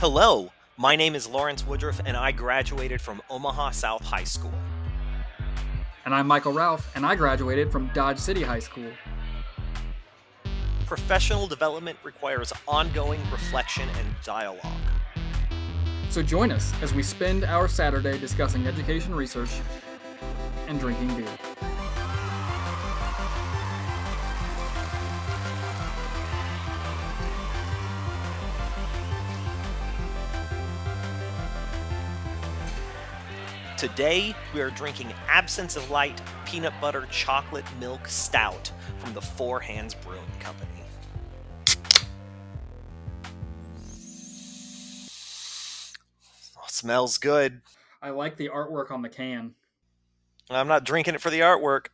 Hello, my name is Lawrence Woodruff, and I graduated from Omaha South High School. And I'm Michael Ralph, and I graduated from Dodge City High School. Professional development requires ongoing reflection and dialogue. So join us as we spend our Saturday discussing education research and drinking beer. Today, we are drinking Absence of Light Peanut Butter Chocolate Milk Stout from the Four Hands Brewing Company. Oh, smells good. I like the artwork on the can. I'm not drinking it for the artwork.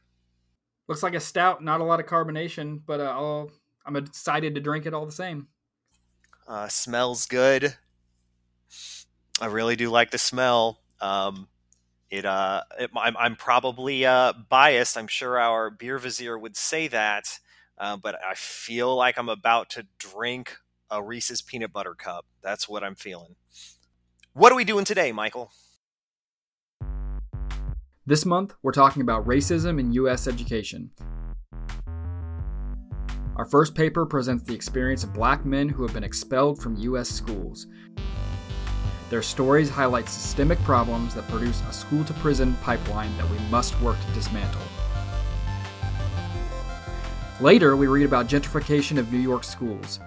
Looks like a stout, not a lot of carbonation, but uh, I'll, I'm excited to drink it all the same. Uh, smells good. I really do like the smell. Um, it uh it, I'm, I'm probably uh biased. I'm sure our beer vizier would say that uh, but i feel like i'm about to drink a reese's peanut butter cup. That's what i'm feeling. What are we doing today michael? This month we're talking about racism in us education. Our first paper presents the experience of black men who have been expelled from us schools their stories highlight systemic problems that produce a school to prison pipeline that we must work to dismantle. Later, we read about gentrification of New York schools.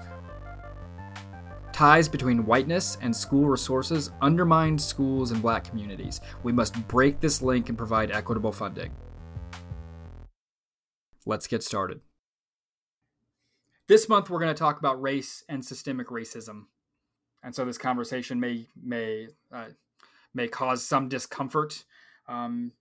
Ties between whiteness and school resources undermine schools in black communities. We must break this link and provide equitable funding. Let's get started. This month, we're going to talk about race and systemic racism and so this conversation may may uh, may cause some discomfort. Um,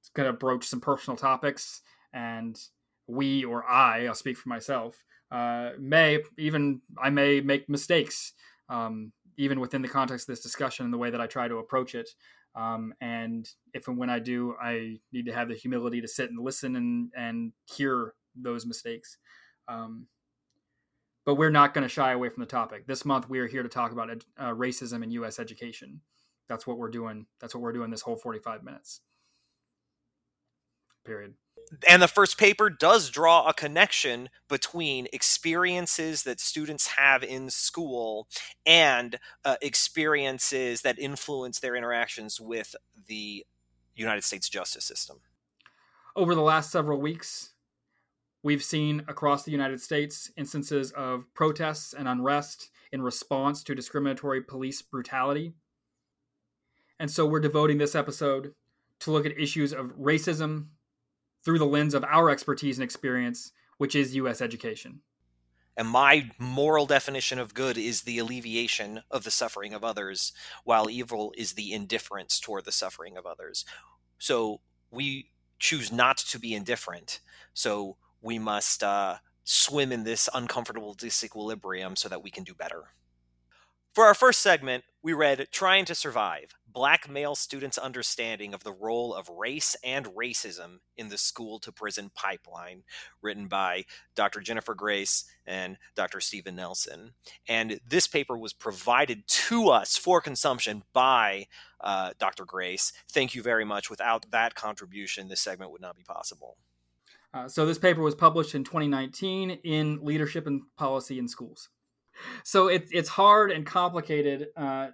it's going to broach some personal topics, and we or I, I'll speak for myself, uh, may even I may make mistakes, um, even within the context of this discussion and the way that I try to approach it. Um, and if and when I do, I need to have the humility to sit and listen and and hear those mistakes. Um, but we're not going to shy away from the topic. This month, we are here to talk about uh, racism in U.S. education. That's what we're doing. That's what we're doing this whole 45 minutes. Period. And the first paper does draw a connection between experiences that students have in school and uh, experiences that influence their interactions with the United States justice system. Over the last several weeks, We've seen across the United States instances of protests and unrest in response to discriminatory police brutality. And so we're devoting this episode to look at issues of racism through the lens of our expertise and experience, which is U.S. education. And my moral definition of good is the alleviation of the suffering of others, while evil is the indifference toward the suffering of others. So we choose not to be indifferent. So we must uh, swim in this uncomfortable disequilibrium so that we can do better. For our first segment, we read Trying to Survive Black Male Students' Understanding of the Role of Race and Racism in the School to Prison Pipeline, written by Dr. Jennifer Grace and Dr. Stephen Nelson. And this paper was provided to us for consumption by uh, Dr. Grace. Thank you very much. Without that contribution, this segment would not be possible. Uh, so this paper was published in 2019 in Leadership and Policy in Schools. So it, it's hard and complicated uh,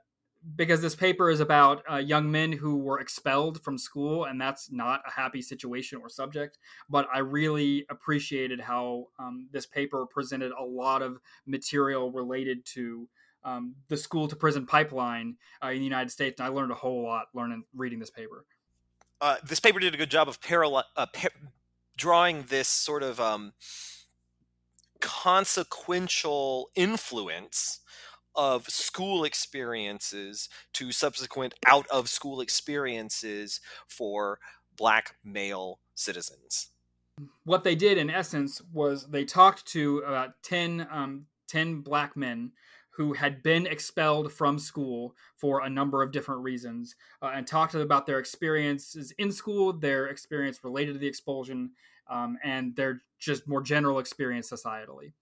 because this paper is about uh, young men who were expelled from school, and that's not a happy situation or subject. But I really appreciated how um, this paper presented a lot of material related to um, the school to prison pipeline uh, in the United States, and I learned a whole lot learning reading this paper. Uh, this paper did a good job of parallel, uh, drawing this sort of um, consequential influence of school experiences to subsequent out of school experiences for black male citizens. What they did in essence was they talked to about 10, um, 10 black men who had been expelled from school for a number of different reasons uh, and talked about their experiences in school, their experience related to the expulsion, um, and their just more general experience societally.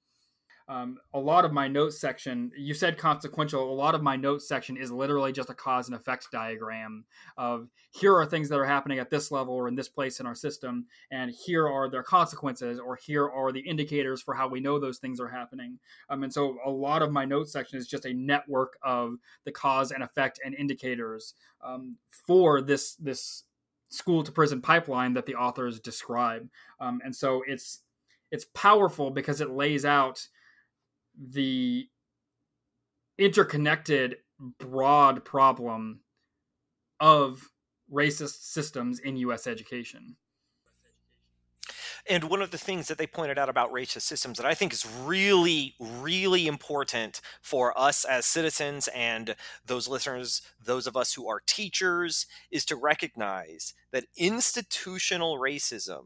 Um, a lot of my notes section you said consequential a lot of my notes section is literally just a cause and effect diagram of here are things that are happening at this level or in this place in our system and here are their consequences or here are the indicators for how we know those things are happening. Um, and so a lot of my notes section is just a network of the cause and effect and indicators um, for this this school to prison pipeline that the authors describe. Um, and so it's it's powerful because it lays out the interconnected broad problem of racist systems in US education. And one of the things that they pointed out about racist systems that I think is really, really important for us as citizens and those listeners, those of us who are teachers, is to recognize that institutional racism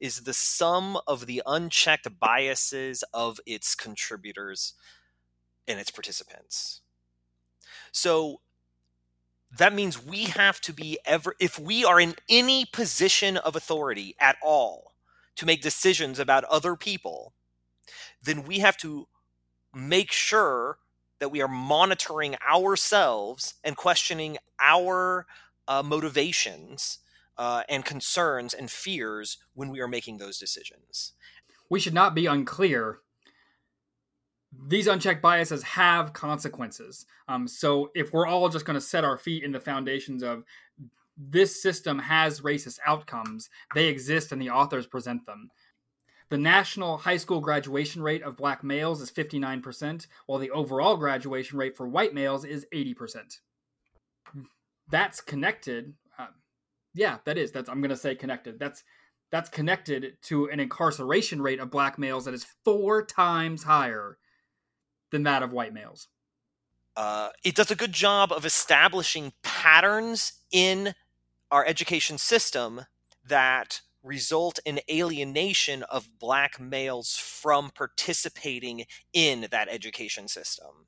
is the sum of the unchecked biases of its contributors and its participants. So that means we have to be ever, if we are in any position of authority at all to make decisions about other people, then we have to make sure that we are monitoring ourselves and questioning our uh, motivations uh, and concerns and fears when we are making those decisions. We should not be unclear. These unchecked biases have consequences. Um, so if we're all just going to set our feet in the foundations of this system has racist outcomes, they exist and the authors present them. The national high school graduation rate of black males is 59%, while the overall graduation rate for white males is 80%. That's connected yeah, that is. That's I'm gonna say connected. That's that's connected to an incarceration rate of black males that is four times higher than that of white males. Uh, it does a good job of establishing patterns in our education system that result in alienation of black males from participating in that education system.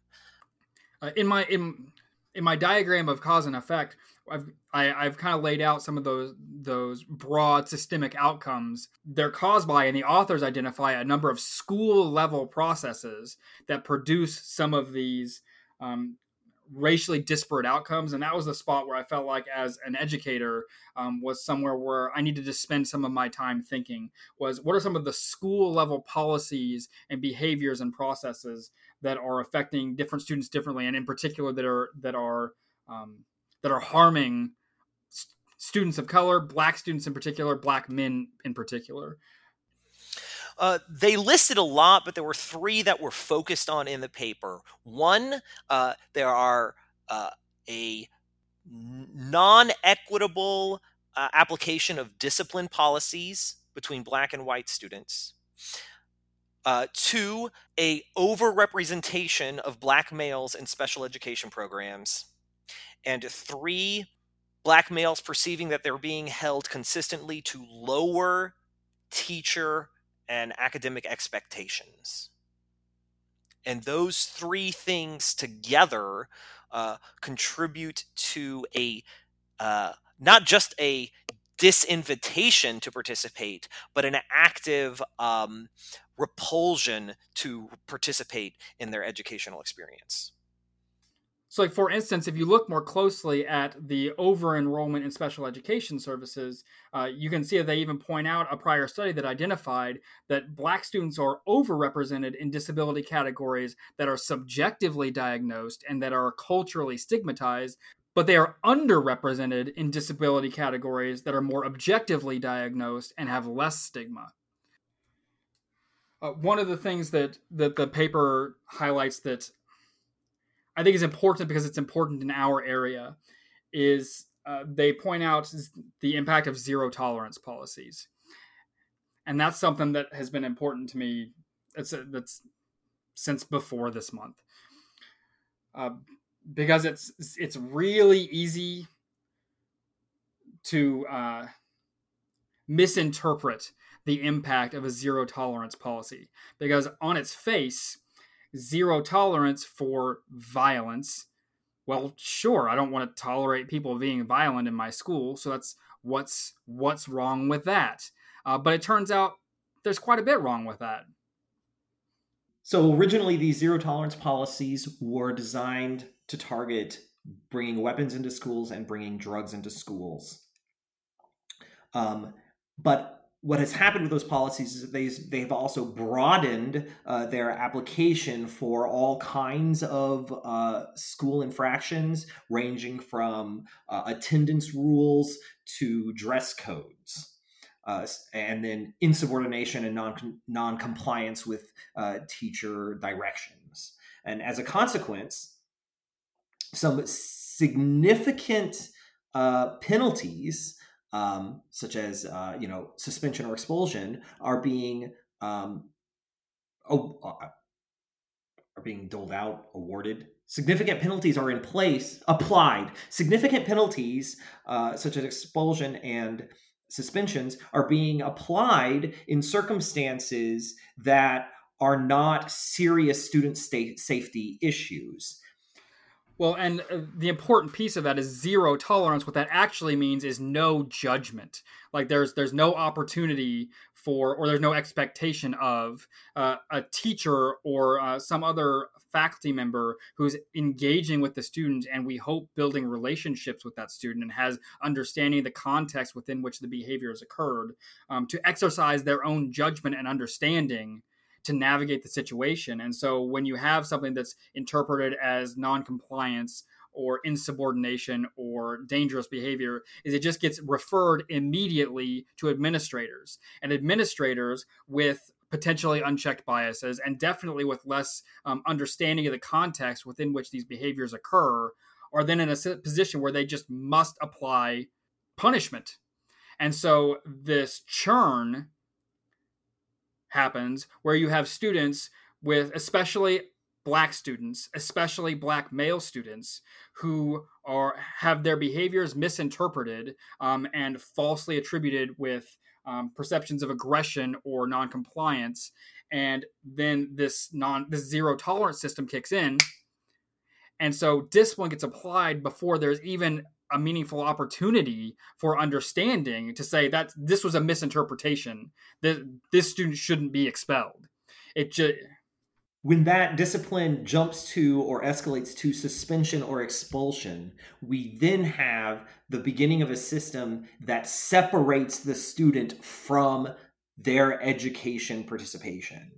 Uh, in my in in my diagram of cause and effect, I've I, have i have kind of laid out some of those those broad systemic outcomes. They're caused by, and the authors identify a number of school level processes that produce some of these um, racially disparate outcomes. And that was the spot where I felt like, as an educator, um, was somewhere where I needed to spend some of my time thinking. Was what are some of the school level policies and behaviors and processes that are affecting different students differently, and in particular that are that are um, that are harming st- students of color, black students in particular, black men in particular. Uh, they listed a lot, but there were three that were focused on in the paper. One, uh, there are uh, a non equitable uh, application of discipline policies between black and white students. Uh, two, a overrepresentation of black males in special education programs and three, black males perceiving that they're being held consistently to lower teacher and academic expectations. And those three things together uh, contribute to a uh, not just a disinvitation to participate, but an active um, repulsion to participate in their educational experience. So, like for instance, if you look more closely at the over enrollment in special education services, uh, you can see that they even point out a prior study that identified that Black students are overrepresented in disability categories that are subjectively diagnosed and that are culturally stigmatized, but they are underrepresented in disability categories that are more objectively diagnosed and have less stigma. Uh, one of the things that, that the paper highlights that I think is important because it's important in our area is uh, they point out the impact of zero tolerance policies, and that's something that has been important to me. That's that's since before this month, uh, because it's it's really easy to uh, misinterpret the impact of a zero tolerance policy because on its face zero tolerance for violence. Well, sure, I don't want to tolerate people being violent in my school, so that's what's what's wrong with that. Uh, but it turns out there's quite a bit wrong with that. So originally, these zero tolerance policies were designed to target bringing weapons into schools and bringing drugs into schools. Um, but what has happened with those policies is that they, they've also broadened uh, their application for all kinds of uh, school infractions, ranging from uh, attendance rules to dress codes. Uh, and then insubordination and non non compliance with uh, teacher directions, and as a consequence, some significant uh, penalties um, such as uh, you know suspension or expulsion, are being um, oh, are being doled out, awarded. Significant penalties are in place, applied. Significant penalties, uh, such as expulsion and suspensions, are being applied in circumstances that are not serious student safety issues. Well, and uh, the important piece of that is zero tolerance. What that actually means is no judgment. Like there's there's no opportunity for, or there's no expectation of uh, a teacher or uh, some other faculty member who's engaging with the student, and we hope building relationships with that student and has understanding the context within which the behavior has occurred, um, to exercise their own judgment and understanding to navigate the situation. And so when you have something that's interpreted as non-compliance or insubordination or dangerous behavior is it just gets referred immediately to administrators and administrators with potentially unchecked biases and definitely with less um, understanding of the context within which these behaviors occur are then in a position where they just must apply punishment and so this churn happens where you have students with especially black students especially black male students who are have their behaviors misinterpreted um, and falsely attributed with um, perceptions of aggression or noncompliance. And then this non this zero tolerance system kicks in. And so discipline gets applied before there's even a meaningful opportunity for understanding to say that this was a misinterpretation that this student shouldn't be expelled it just when that discipline jumps to or escalates to suspension or expulsion, we then have the beginning of a system that separates the student from their education participation.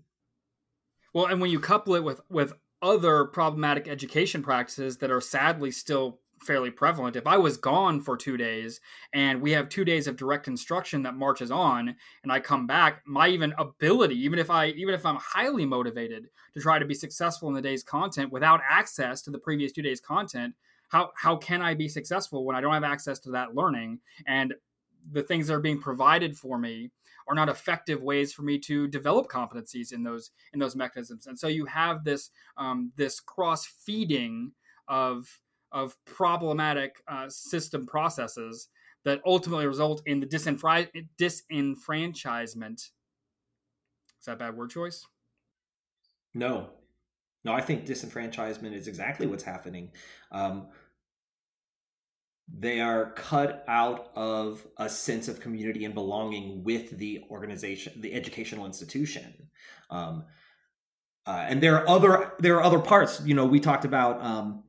Well, and when you couple it with with other problematic education practices that are sadly still fairly prevalent. If I was gone for two days and we have two days of direct instruction that marches on, and I come back, my even ability, even if I even if I'm highly motivated to try to be successful in the day's content without access to the previous two days' content, how how can I be successful when I don't have access to that learning and the things that are being provided for me are not effective ways for me to develop competencies in those in those mechanisms and so you have this um, this cross feeding of of problematic uh, system processes that ultimately result in the disenfra- disenfranchisement. Is that bad word choice? No, no. I think disenfranchisement is exactly what's happening. Um, they are cut out of a sense of community and belonging with the organization, the educational institution. Um, uh, and there are other there are other parts. You know, we talked about um,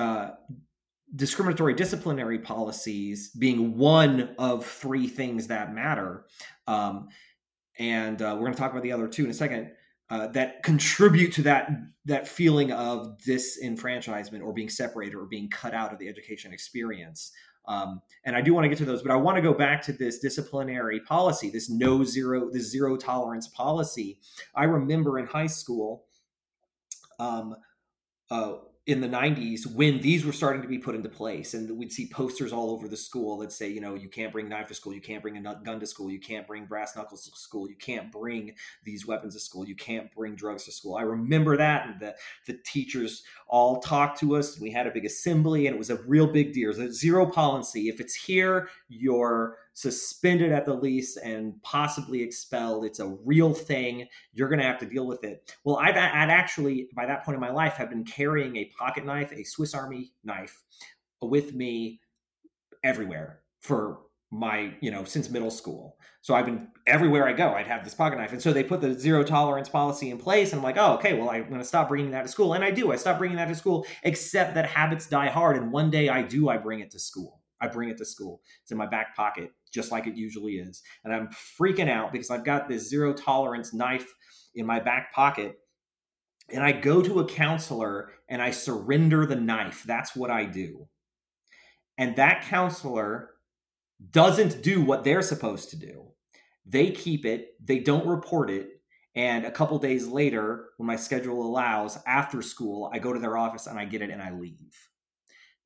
uh, discriminatory disciplinary policies being one of three things that matter. Um, and uh, we're going to talk about the other two in a second. Uh, that contribute to that that feeling of disenfranchisement or being separated or being cut out of the education experience. Um, and I do want to get to those, but I want to go back to this disciplinary policy, this no zero, this zero tolerance policy. I remember in high school, um, uh, in the 90s when these were starting to be put into place and we'd see posters all over the school that say you know you can't bring knife to school you can't bring a gun to school you can't bring brass knuckles to school you can't bring these weapons to school you can't bring drugs to school. I remember that and the, the teachers all talked to us we had a big assembly and it was a real big deal. A zero policy. If it's here you're suspended at the least and possibly expelled. It's a real thing. You're going to have to deal with it. Well, I'd, I'd actually, by that point in my life, have been carrying a pocket knife, a Swiss Army knife, with me everywhere for my you know since middle school so i've been everywhere i go i'd have this pocket knife and so they put the zero tolerance policy in place and i'm like oh okay well i'm going to stop bringing that to school and i do i stop bringing that to school except that habits die hard and one day i do i bring it to school i bring it to school it's in my back pocket just like it usually is and i'm freaking out because i've got this zero tolerance knife in my back pocket and i go to a counselor and i surrender the knife that's what i do and that counselor doesn't do what they're supposed to do. They keep it, they don't report it. And a couple days later, when my schedule allows, after school, I go to their office and I get it and I leave.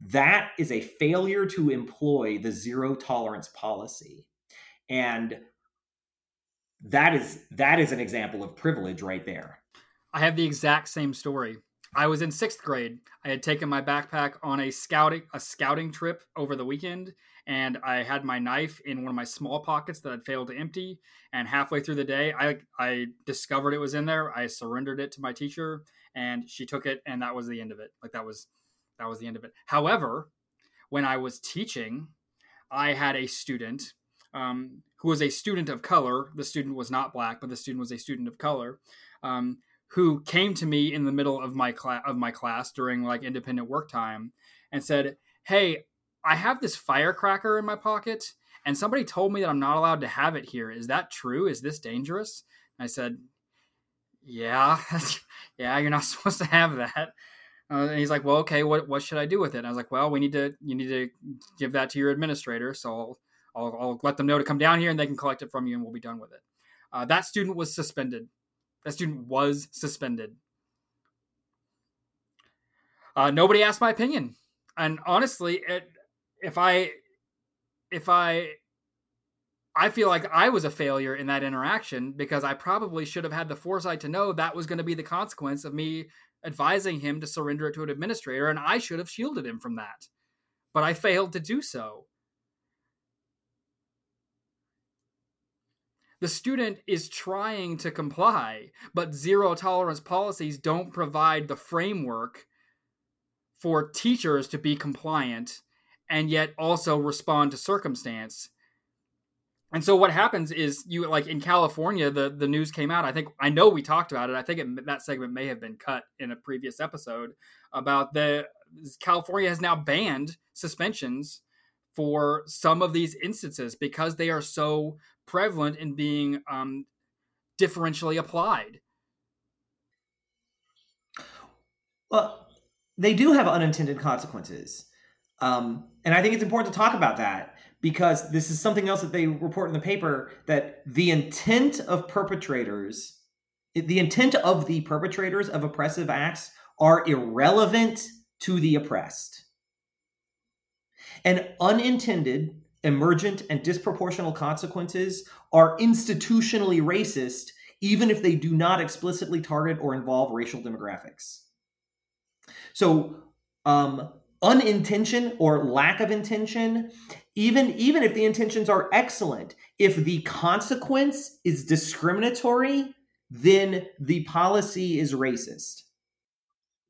That is a failure to employ the zero tolerance policy. And that is that is an example of privilege right there. I have the exact same story. I was in sixth grade. I had taken my backpack on a scouting a scouting trip over the weekend, and I had my knife in one of my small pockets that I'd failed to empty. And halfway through the day, I I discovered it was in there. I surrendered it to my teacher, and she took it, and that was the end of it. Like that was that was the end of it. However, when I was teaching, I had a student um, who was a student of color. The student was not black, but the student was a student of color. Um, who came to me in the middle of my class of my class during like independent work time and said, "Hey, I have this firecracker in my pocket, and somebody told me that I'm not allowed to have it here. Is that true? Is this dangerous?" And I said, "Yeah, yeah, you're not supposed to have that." Uh, and he's like, "Well, okay, what what should I do with it?" And I was like, "Well, we need to you need to give that to your administrator, so I'll I'll, I'll let them know to come down here, and they can collect it from you, and we'll be done with it." Uh, that student was suspended. That student was suspended. Uh, nobody asked my opinion, and honestly, it, if I if I I feel like I was a failure in that interaction because I probably should have had the foresight to know that was going to be the consequence of me advising him to surrender it to an administrator, and I should have shielded him from that. But I failed to do so. The student is trying to comply, but zero tolerance policies don't provide the framework for teachers to be compliant and yet also respond to circumstance. And so what happens is you like in California the the news came out I think I know we talked about it I think it, that segment may have been cut in a previous episode about the California has now banned suspensions for some of these instances because they are so prevalent in being um, differentially applied. Well, they do have unintended consequences. Um, and I think it's important to talk about that because this is something else that they report in the paper that the intent of perpetrators, the intent of the perpetrators of oppressive acts are irrelevant to the oppressed. And unintended, emergent, and disproportional consequences are institutionally racist, even if they do not explicitly target or involve racial demographics. So, um, unintention or lack of intention even even if the intentions are excellent if the consequence is discriminatory then the policy is racist.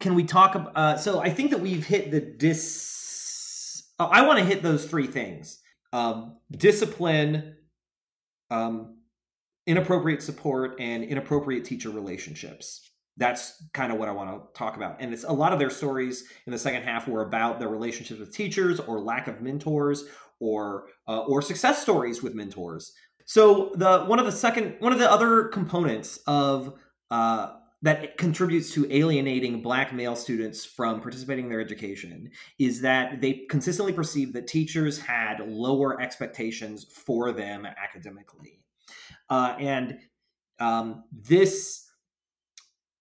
Can we talk about uh, so i think that we've hit the dis oh, i want to hit those three things. Um, discipline um, inappropriate support and inappropriate teacher relationships. That's kind of what I want to talk about. And it's a lot of their stories in the second half were about their relationships with teachers or lack of mentors or uh, or success stories with mentors. So the one of the second one of the other components of uh, that contributes to alienating black male students from participating in their education is that they consistently perceive that teachers had lower expectations for them academically uh, and um, this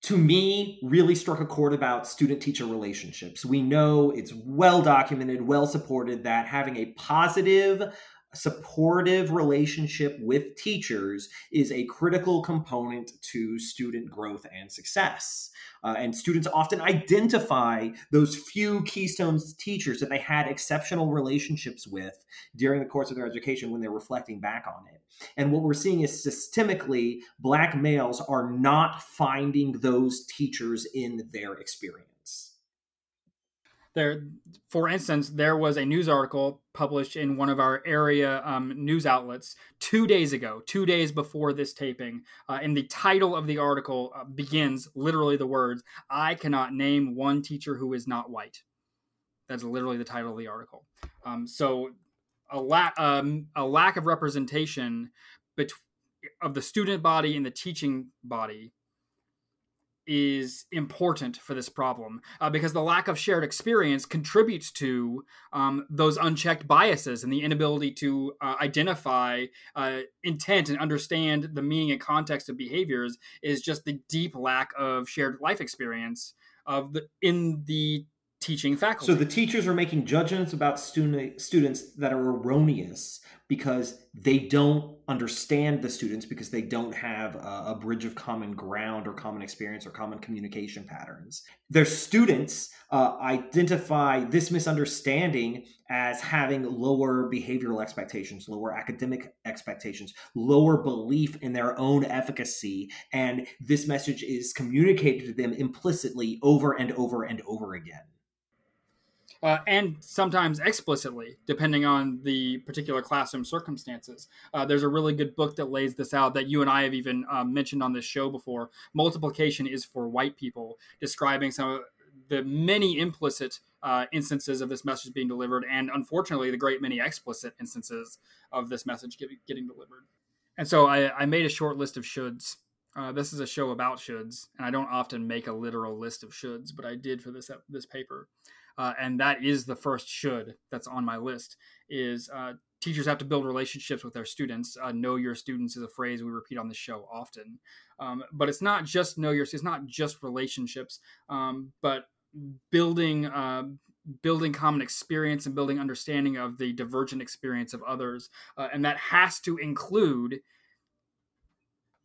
to me really struck a chord about student teacher relationships. We know it's well documented, well supported that having a positive supportive relationship with teachers is a critical component to student growth and success. Uh, and students often identify those few keystones teachers that they had exceptional relationships with during the course of their education when they're reflecting back on it. And what we're seeing is systemically, Black males are not finding those teachers in their experience. There for instance there was a news article published in one of our area um, news outlets two days ago two days before this taping uh, and the title of the article uh, begins literally the words i cannot name one teacher who is not white. That's literally the title of the article. Um, so a lack um, a lack of representation of the student body and the teaching body is important for this problem uh, because the lack of shared experience contributes to um, those unchecked biases and the inability to uh, identify uh, intent and understand the meaning and context of behaviors is just the deep lack of shared life experience of the in the teaching faculty. So the teachers are making judgments about student students that are erroneous because they don't understand the students because they don't have a, a, bridge of common ground or common experience or common communication patterns. Their students uh, identify this misunderstanding as having lower behavioral expectations, lower academic expectations, lower belief in their own efficacy, and this message is communicated to them implicitly over and over and over again uh, and sometimes explicitly, depending on the particular classroom circumstances. Uh, there's a really good book that lays this out that you and I have even um, mentioned on this show before. Multiplication is for white people, describing some of the many implicit uh, instances of this message being delivered, and unfortunately, the great many explicit instances of this message getting, getting delivered. And so I, I, made a short list of shoulds. Uh, this is a show about shoulds, and I don't often make a literal list of shoulds, but I did for this this paper uh, and that is the first should that's on my list is uh, teachers have to build relationships with their students. Uh, know your students is a phrase we repeat on the show often. Um, but it's not just know your it's not just relationships um, but building uh, building common experience and building understanding of the divergent experience of others. Uh, and that has to include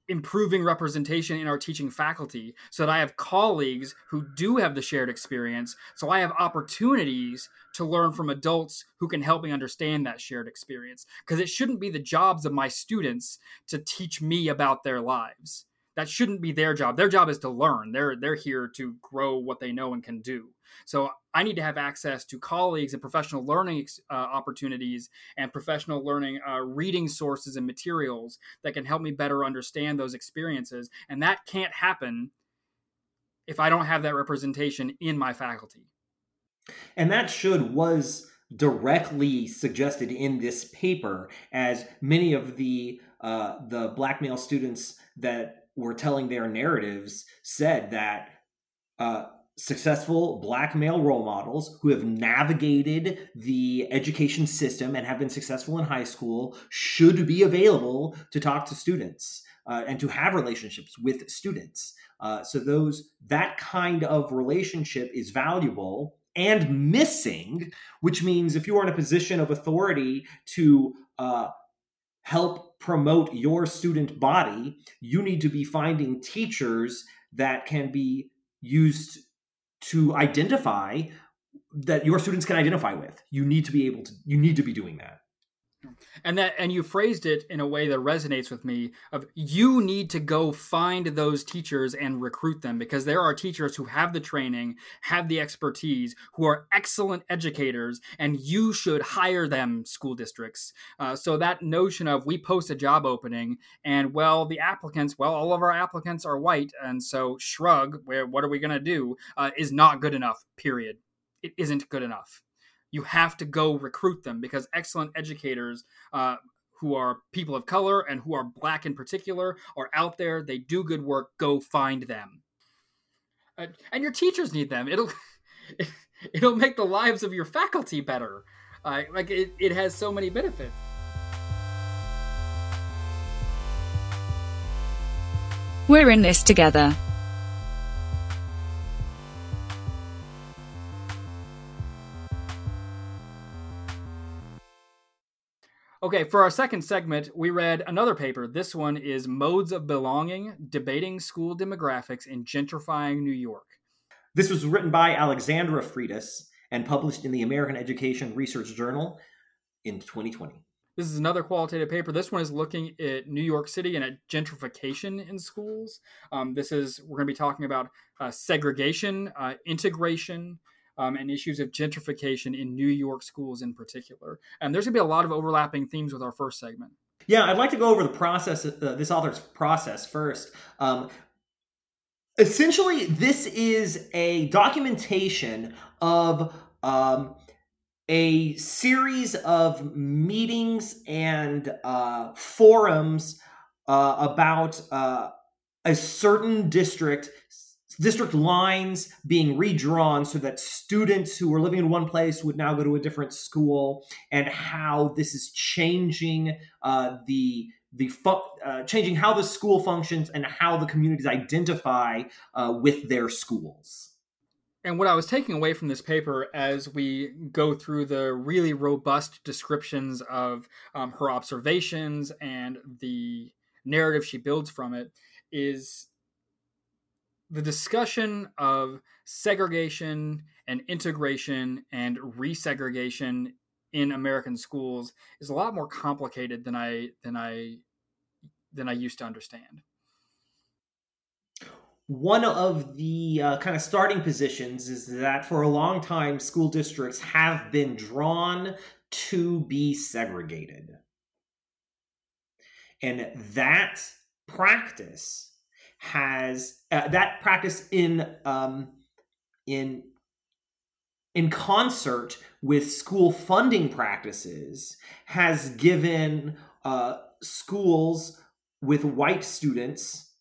improving representation in our teaching faculty so that I have colleagues who do have the shared experience. So I have opportunities to learn from adults who can help me understand that shared experience. Because it shouldn't be the jobs of my students to teach me about their lives. That shouldn't be their job. Their job is to learn. They're they're here to grow what they know and can do. So I need to have access to colleagues and professional learning uh, opportunities and professional learning uh, reading sources and materials that can help me better understand those experiences. And that can't happen if I don't have that representation in my faculty. And that should was directly suggested in this paper as many of the uh, the black male students that were telling their narratives said that uh, successful black male role models who have navigated the education system and have been successful in high school should be available to talk to students uh, and to have relationships with students. Uh, so those that kind of relationship is valuable and missing which means if you are in a position of authority to uh, help promote your student body you need to be finding teachers that can be used to identify that your students can identify with. You need to be able to you need to be doing that and that and you phrased it in a way that resonates with me of you need to go find those teachers and recruit them because there are teachers who have the training have the expertise who are excellent educators and you should hire them school districts. Uh, so that notion of we post a job opening and well the applicants well all of our applicants are white and so shrug where what are we going to do? Uh, is not good enough period. It isn't good enough you have to go recruit them because excellent educators uh, who are people of color and who are black in particular are out there. They do good work. Go find them. Uh, and your teachers need them. It'll it'll make the lives of your faculty better. Uh, like it, it has so many benefits. We're in this together Okay, for our second segment, we read another paper. This one is Modes of Belonging Debating School Demographics in Gentrifying New York. This was written by Alexandra Freidus and published in the American Education Research Journal in 2020. This is another qualitative paper. This one is looking at New York City and at gentrification in schools. Um, this is, we're going to be talking about uh, segregation, uh, integration, um, and issues of gentrification in New York schools in particular. And there's going to be a lot of overlapping themes with our first segment. Yeah, I'd like to go over the process, uh, this author's process first. Um, essentially, this is a documentation of um, a series of meetings and uh, forums uh, about uh, a certain district district lines being redrawn so that students who were living in one place would now go to a different school and how this is changing uh, the the fu- uh, changing how the school functions and how the communities identify uh, with their schools. And what I was taking away from this paper as we go through the really robust descriptions of um, her observations and the narrative she builds from it is the discussion of segregation and integration and resegregation in American schools is a lot more complicated than I than I than I used to understand. One of the uh, kind of starting positions is that for a long time, school districts have been drawn to be segregated. And that practice has uh, that practice in um, in in concert with school funding practices has given uh, schools with white students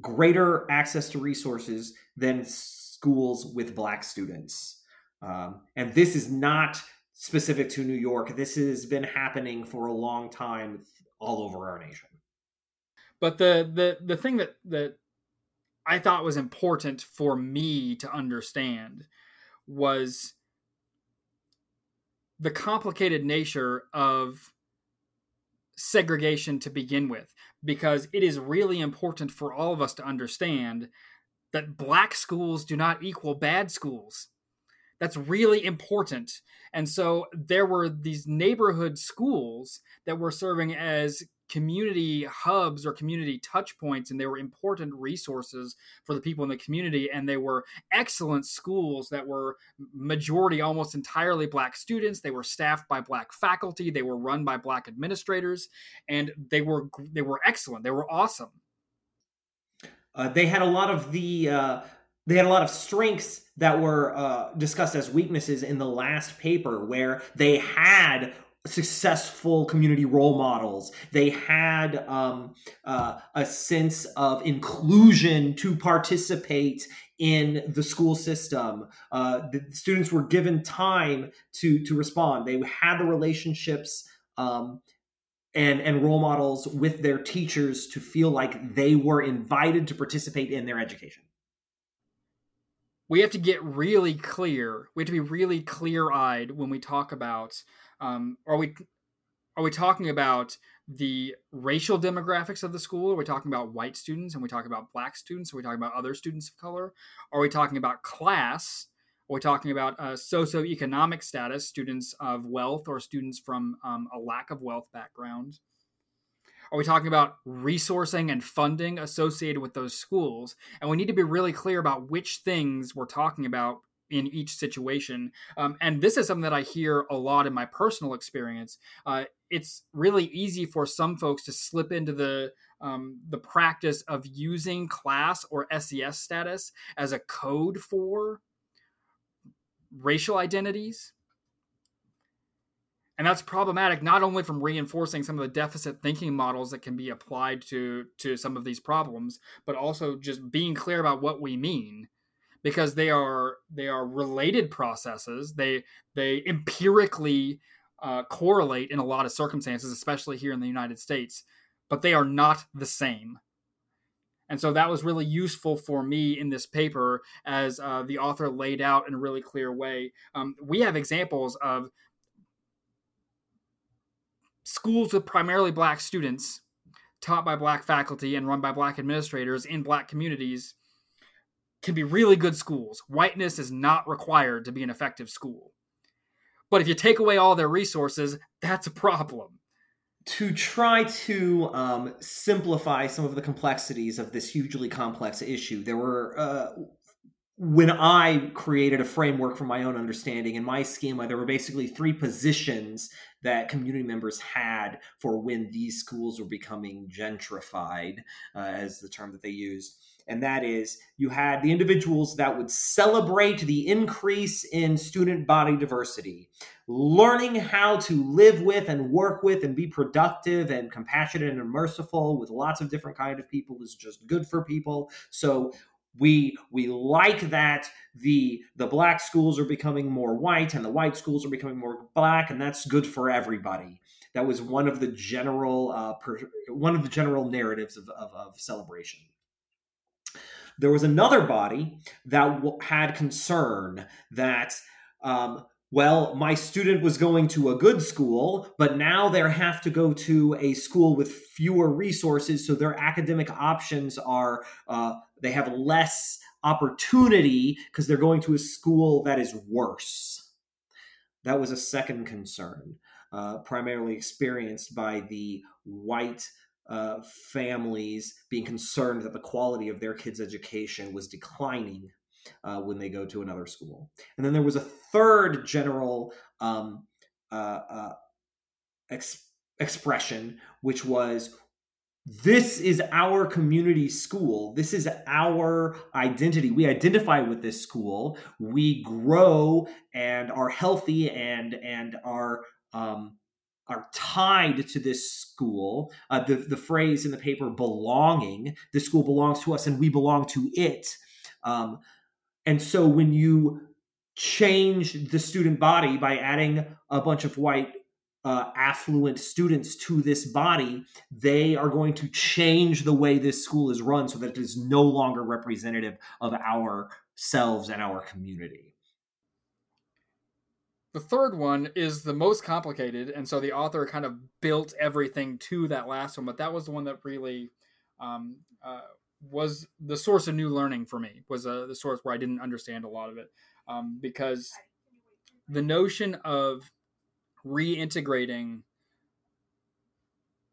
greater access to resources than schools with black students. Um, and this is not specific to new york. This has been happening for a long time all over our nation but the the the thing that that I thought was important for me to understand was the complicated nature of segregation to begin with because it is really important for all of us to understand that black schools do not equal bad schools. That's really important. And so there were these neighborhood schools that were serving as community hubs or community touch points and they were important resources for the people in the community and they were excellent schools that were majority almost entirely black students. They were staffed by black faculty. They were run by black administrators and they were they were excellent. They were awesome. Uh, they had a lot of the uh, they had a lot of strengths that were uh, discussed as weaknesses in the last paper where they had successful community role models. They had um, uh, a sense of inclusion to participate in the school system. Uh, the students were given time to to respond. They had the relationships. Um, and, and role models with their teachers to feel like they were invited to participate in their education we have to get really clear. We have to be really clear eyed when we talk about um, are we are we talking about the racial demographics of the school? Are we talking about white students? And we talk about black students? Are we talking about other students of color? Are we talking about class? Are we talking about uh, socioeconomic status, students of wealth or students from um, a lack of wealth background? Are we talking about resourcing and funding associated with those schools? And we need to be really clear about which things we're talking about in each situation. Um, and this is something that I hear a lot in my personal experience. Uh, it's really easy for some folks to slip into the um, the practice of using class or SES status as a code for racial identities. And that's problematic not only from reinforcing some of the deficit thinking models that can be applied to to some of these problems, but also just being clear about what we mean because they are they are related processes. They they empirically uh, correlate in a lot of circumstances, especially here in the United States, but they are not the same. And so that was really useful for me in this paper as uh, the author laid out in a really clear way. Um, we have examples of schools with primarily black students taught by black faculty and run by black administrators in black communities can be really good schools. Whiteness is not required to be an effective school. But if you take away all their resources, that's a problem. To try to um, simplify some of the complexities of this hugely complex issue, there were uh, when I created a framework for my own understanding in my schema, there were basically three positions that community members had for when these schools were becoming gentrified, uh, as the term that they used. And that is, you had the individuals that would celebrate the increase in student body diversity, learning how to live with and work with and be productive and compassionate and merciful with lots of different kind of people is just good for people. So we we like that the the black schools are becoming more white and the white schools are becoming more black and that's good for everybody that was one of the general uh, per, one of the general narratives of, of, of celebration there was another body that w- had concern that um, well, my student was going to a good school, but now they have to go to a school with fewer resources, so their academic options are uh, they have less opportunity because they're going to a school that is worse. That was a second concern, uh, primarily experienced by the white uh, families being concerned that the quality of their kids' education was declining uh, when they go to another school. And then there was a third general um, uh, uh, ex- expression, which was this is our community school. This is our identity. We identify with this school. We grow and are healthy and and are um, are tied to this school. Uh, the the phrase in the paper "belonging." The school belongs to us, and we belong to it. Um, and so when you change the student body by adding a bunch of white uh, affluent students to this body, they are going to change the way this school is run so that it is no longer representative of ourselves and our community. The third one is the most complicated, and so the author kind of built everything to that last one, but that was the one that really um, uh, was the source of new learning for me was uh, the source where i didn't understand a lot of it um, because the notion of reintegrating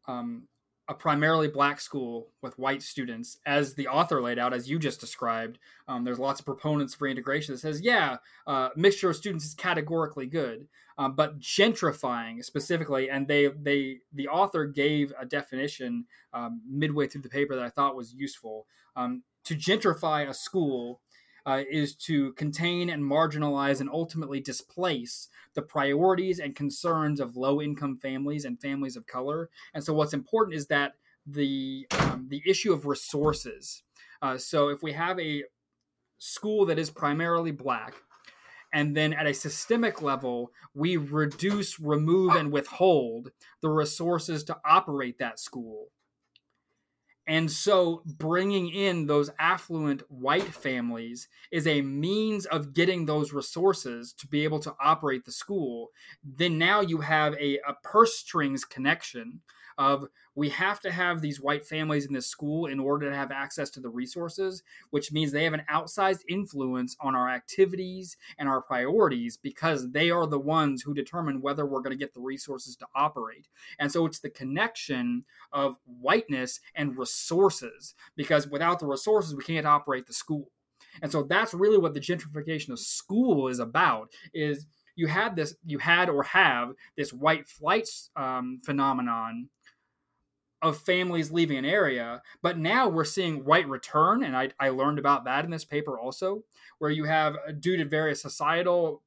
um, a primarily black school with white students, as the author laid out, as you just described. Um, there's lots of proponents for integration that says, yeah, uh, mixture of students is categorically good, um, but gentrifying specifically, and they they the author gave a definition um, midway through the paper that I thought was useful. Um, to gentrify a school uh, is to contain and marginalize and ultimately displace the priorities and concerns of low income families and families of color. And so, what's important is that the um, the issue of resources. Uh, so, if we have a school that is primarily black, and then at a systemic level, we reduce, remove, and withhold the resources to operate that school and so bringing in those affluent white families is a means of getting those resources to be able to operate the school. Then now you have a, a purse strings connection of we have to have these white families in this school in order to have access to the resources, which means they have an outsized influence on our activities and our priorities because they are the ones who determine whether we're going to get the resources to operate. And so it's the connection of whiteness and resources because without the resources, we can't operate the school. And so that's really what the gentrification of school is about is you had this you had or have this white flight um, phenomenon of families leaving an area. But now we're seeing white return, and I, I learned about that in this paper also, where you have, uh, due to various societal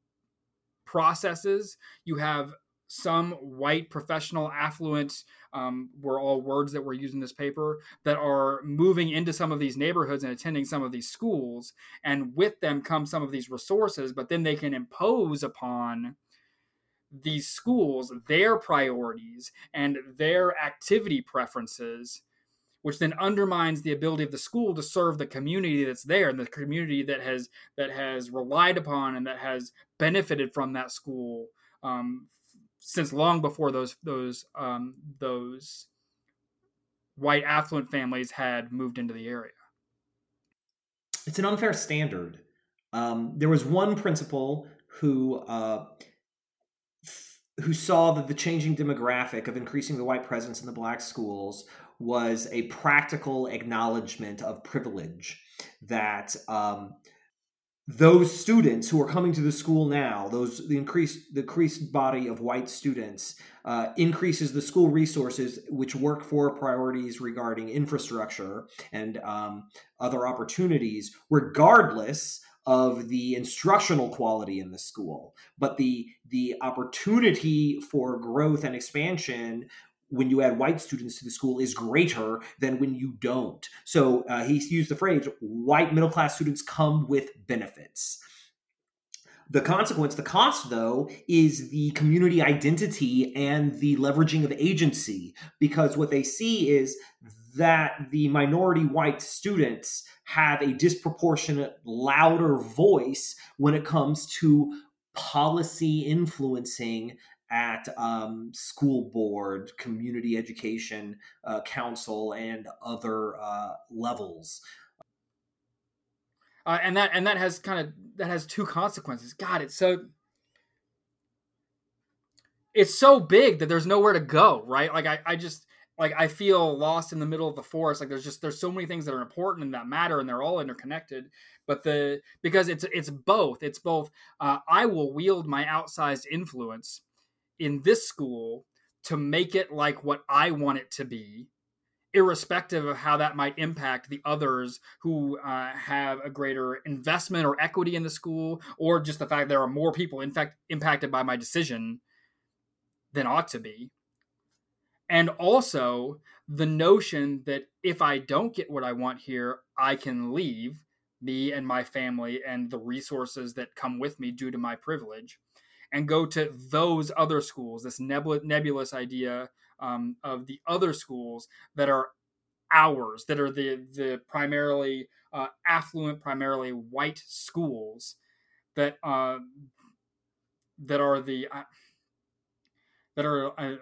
processes, you have some white professional affluent um, were all words that were used in this paper that are moving into some of these neighborhoods and attending some of these schools and with them come some of these resources but then they can impose upon these schools their priorities and their activity preferences which then undermines the ability of the school to serve the community that's there and the community that has that has relied upon and that has benefited from that school um, since long before those those um, those white affluent families had moved into the area. It's an unfair standard. Um, there was one principal who uh, who saw that the changing demographic of increasing the white presence in the black schools was a practical acknowledgement of privilege that um, those students who are coming to the school now, those the increased the increased body of white students, uh, increases the school resources which work for priorities regarding infrastructure and um, other opportunities, regardless of the instructional quality in the school. But the the opportunity for growth and expansion when you add white students to the school is greater than when you don't. So uh, he used the phrase white middle class students come with benefits. The consequence, the cost, though, is the community identity and the leveraging of agency, because what they see is that the minority white students have a disproportionate, louder voice when it comes to policy influencing at um, school board, community education uh, council, and other uh, levels. Uh, and that and that has kind of that has two consequences. God, it's so it's so big that there's nowhere to go. Right? Like I, I just like I feel lost in the middle of the forest. Like there's just there's so many things that are important and that matter, and they're all interconnected. But the because it's it's both. It's both. Uh, I will wield my outsized influence in this school to make it like what I want it to be, irrespective of how that might impact the others who uh, have a greater investment or equity in the school, or just the fact there are more people, in fact, impacted by my decision than ought to be. And also the notion that if I don't get what I want here, I can leave me and my family and the resources that come with me due to my privilege and go to those other schools, this nebulous idea um, of the other schools that are ours, that are the, the primarily uh, affluent, primarily white schools that, uh, that are the, uh, that are uh,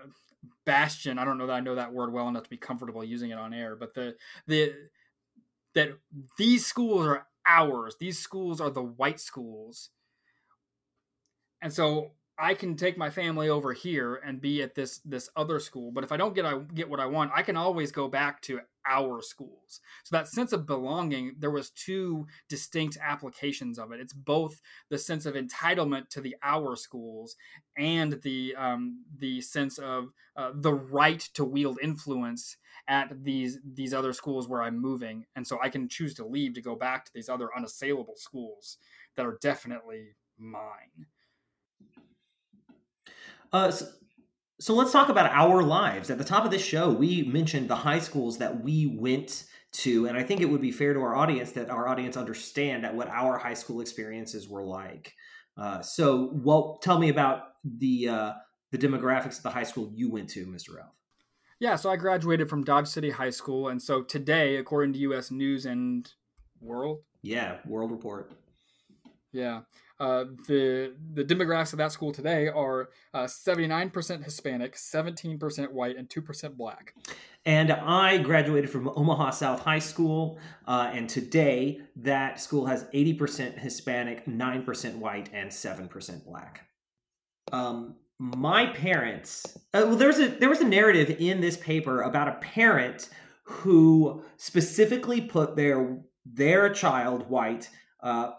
bastion. I don't know that I know that word well enough to be comfortable using it on air, but the, the, that these schools are ours. These schools are the white schools and so I can take my family over here and be at this this other school. But if I don't get I get what I want, I can always go back to our schools. So that sense of belonging, there was two distinct applications of it. It's both the sense of entitlement to the our schools and the um, the sense of uh, the right to wield influence at these these other schools where I'm moving, and so I can choose to leave to go back to these other unassailable schools that are definitely mine. Uh, so, so let's talk about our lives. At the top of this show, we mentioned the high schools that we went to, and I think it would be fair to our audience that our audience understand that what our high school experiences were like. Uh, so, well, tell me about the uh, the demographics of the high school you went to, Mr. Ralph. Yeah, so I graduated from Dodge City High School, and so today, according to U.S. News and World, yeah, World Report, yeah, uh, the the demographics of that school today are uh, seventy nine percent Hispanic, seventeen percent white, and two percent black. And I graduated from Omaha South High School, uh, and today that school has eighty percent Hispanic, nine percent white, and seven percent black. Um, my parents. Uh, well, there's a there was a narrative in this paper about a parent who specifically put their their child white uh,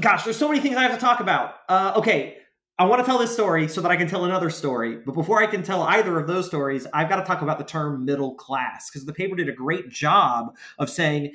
gosh, there's so many things I have to talk about. Uh, okay, I want to tell this story so that I can tell another story. But before I can tell either of those stories, I've got to talk about the term middle class because the paper did a great job of saying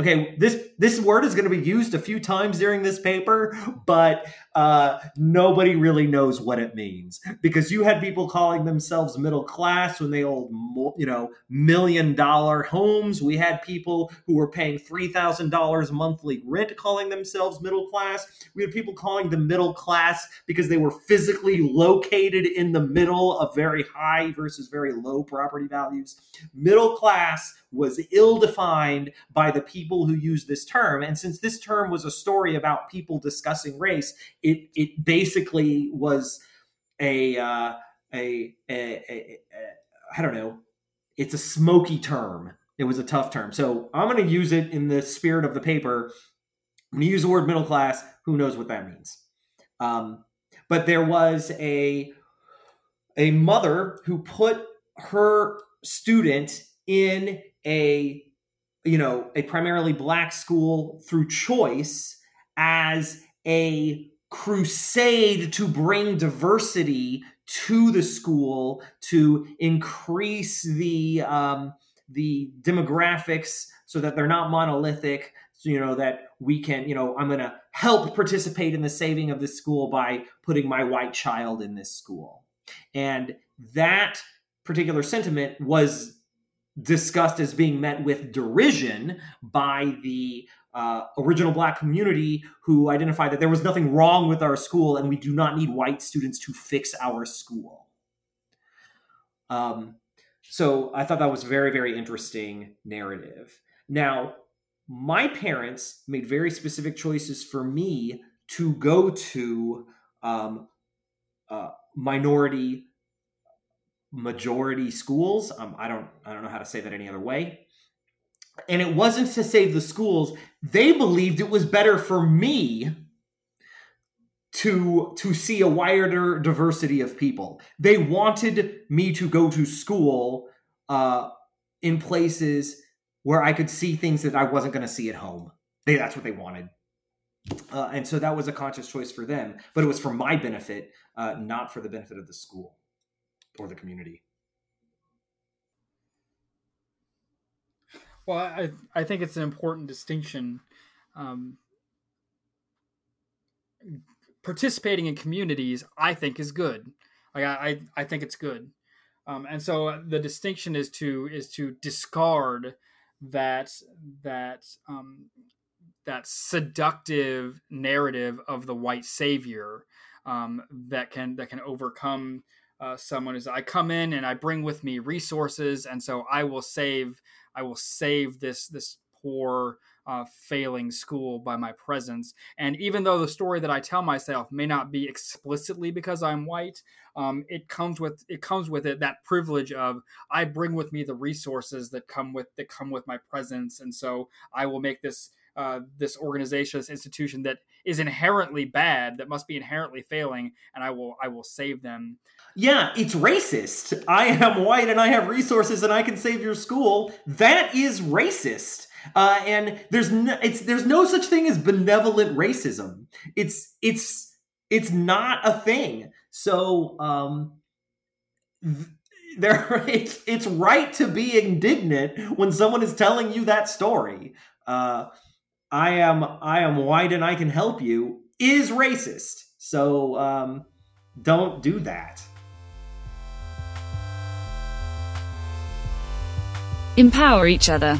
okay this this word is going to be used a few times during this paper but uh, nobody really knows what it means. Because you had people calling themselves middle class when they owned you know million dollar homes. We had people who were paying $3000 monthly rent calling themselves middle class. We had people calling them middle class because they were physically located in the middle of very high versus very low property values. Middle class was ill defined by the people who use this term. And since this term was a story about people discussing race, it it basically was a uh, a, a, a, a I don't know. It's a smoky term. It was a tough term. So I'm going to use it in the spirit of the paper. I'm going to use the word middle class. Who knows what that means? Um, but there was a a mother who put her student in a you know a primarily black school through choice as a crusade to bring diversity to the school to increase the um, the demographics so that they're not monolithic so, you know that we can you know i'm going to help participate in the saving of this school by putting my white child in this school. And that particular sentiment was discussed as being met with derision by the uh, original black community who identified that there was nothing wrong with our school and we do not need white students to fix our school. Um, so I thought that was very, very interesting narrative. Now, my parents made very specific choices for me to go to um, uh, minority majority schools. Um, I don't I don't know how to say that any other way. And it wasn't to save the schools. They believed it was better for me to to see a wider diversity of people. They wanted me to go to school uh, in places where I could see things that I wasn't going to see at home. They that's what they wanted. Uh, and so that was a conscious choice for them, but it was for my benefit, uh, not for the benefit of the school or the community. Well, I I think it's an important distinction. Um, participating in communities, I think, is good. Like I, I think it's good, um, and so the distinction is to is to discard that that um, that seductive narrative of the white savior um, that can that can overcome uh, someone is I come in and I bring with me resources, and so I will save I will save this this poor uh, failing school by my presence. And even though the story that I tell myself may not be explicitly because I'm white, um, it comes with it comes with it that privilege of I bring with me the resources that come with that come with my presence, and so I will make this uh, this organization, this institution that is inherently bad, that must be inherently failing, and I will I will save them. Yeah, it's racist. I am white and I have resources and I can save your school. That is racist. Uh, and there's no, it's there's no such thing as benevolent racism. It's it's it's not a thing. So um, there it's it's right to be indignant when someone is telling you that story. Uh, I am I am white and I can help you is racist. So um, don't do that. Empower each other.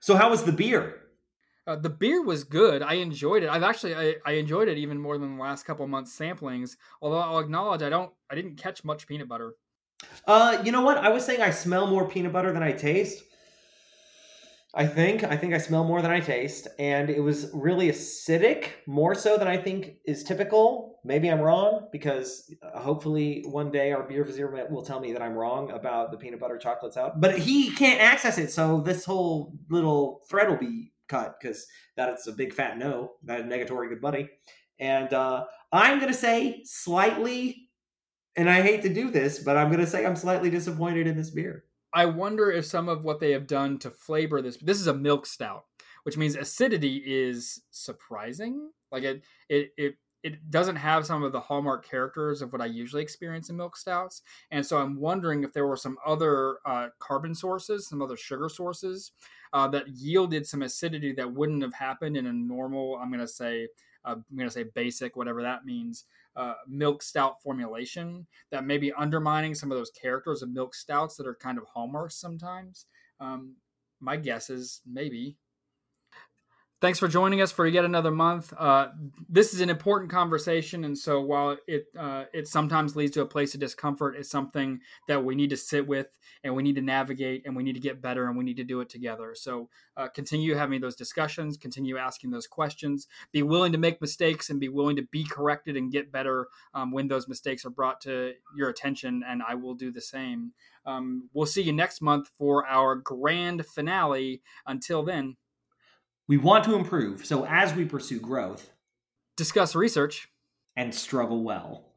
So how was the beer? Uh, the beer was good. I enjoyed it. I've actually I, I enjoyed it even more than the last couple months samplings. Although I'll acknowledge I don't I didn't catch much peanut butter. Uh, you know what? I was saying I smell more peanut butter than I taste. I think I think I smell more than I taste, and it was really acidic, more so than I think is typical. Maybe I'm wrong because uh, hopefully one day our beer vizier will tell me that I'm wrong about the peanut butter chocolate out. But he can't access it, so this whole little thread will be cut because that's a big fat no. That negatory good buddy. And uh, I'm going to say slightly, and I hate to do this, but I'm going to say I'm slightly disappointed in this beer. I wonder if some of what they have done to flavor this. This is a milk stout, which means acidity is surprising. Like it, it, it it doesn't have some of the hallmark characters of what I usually experience in milk stouts. And so I'm wondering if there were some other uh, carbon sources, some other sugar sources uh, that yielded some acidity that wouldn't have happened in a normal, I'm going to say, uh, I'm going to say basic, whatever that means, uh, milk stout formulation that may be undermining some of those characters of milk stouts that are kind of hallmarks sometimes. Um, my guess is maybe thanks for joining us for yet another month. Uh, this is an important conversation, and so while it uh, it sometimes leads to a place of discomfort, it's something that we need to sit with and we need to navigate and we need to get better and we need to do it together. So uh, continue having those discussions, continue asking those questions, be willing to make mistakes and be willing to be corrected and get better um, when those mistakes are brought to your attention, and I will do the same. Um, we'll see you next month for our grand finale. Until then. We want to improve, so as we pursue growth, discuss research, and struggle well.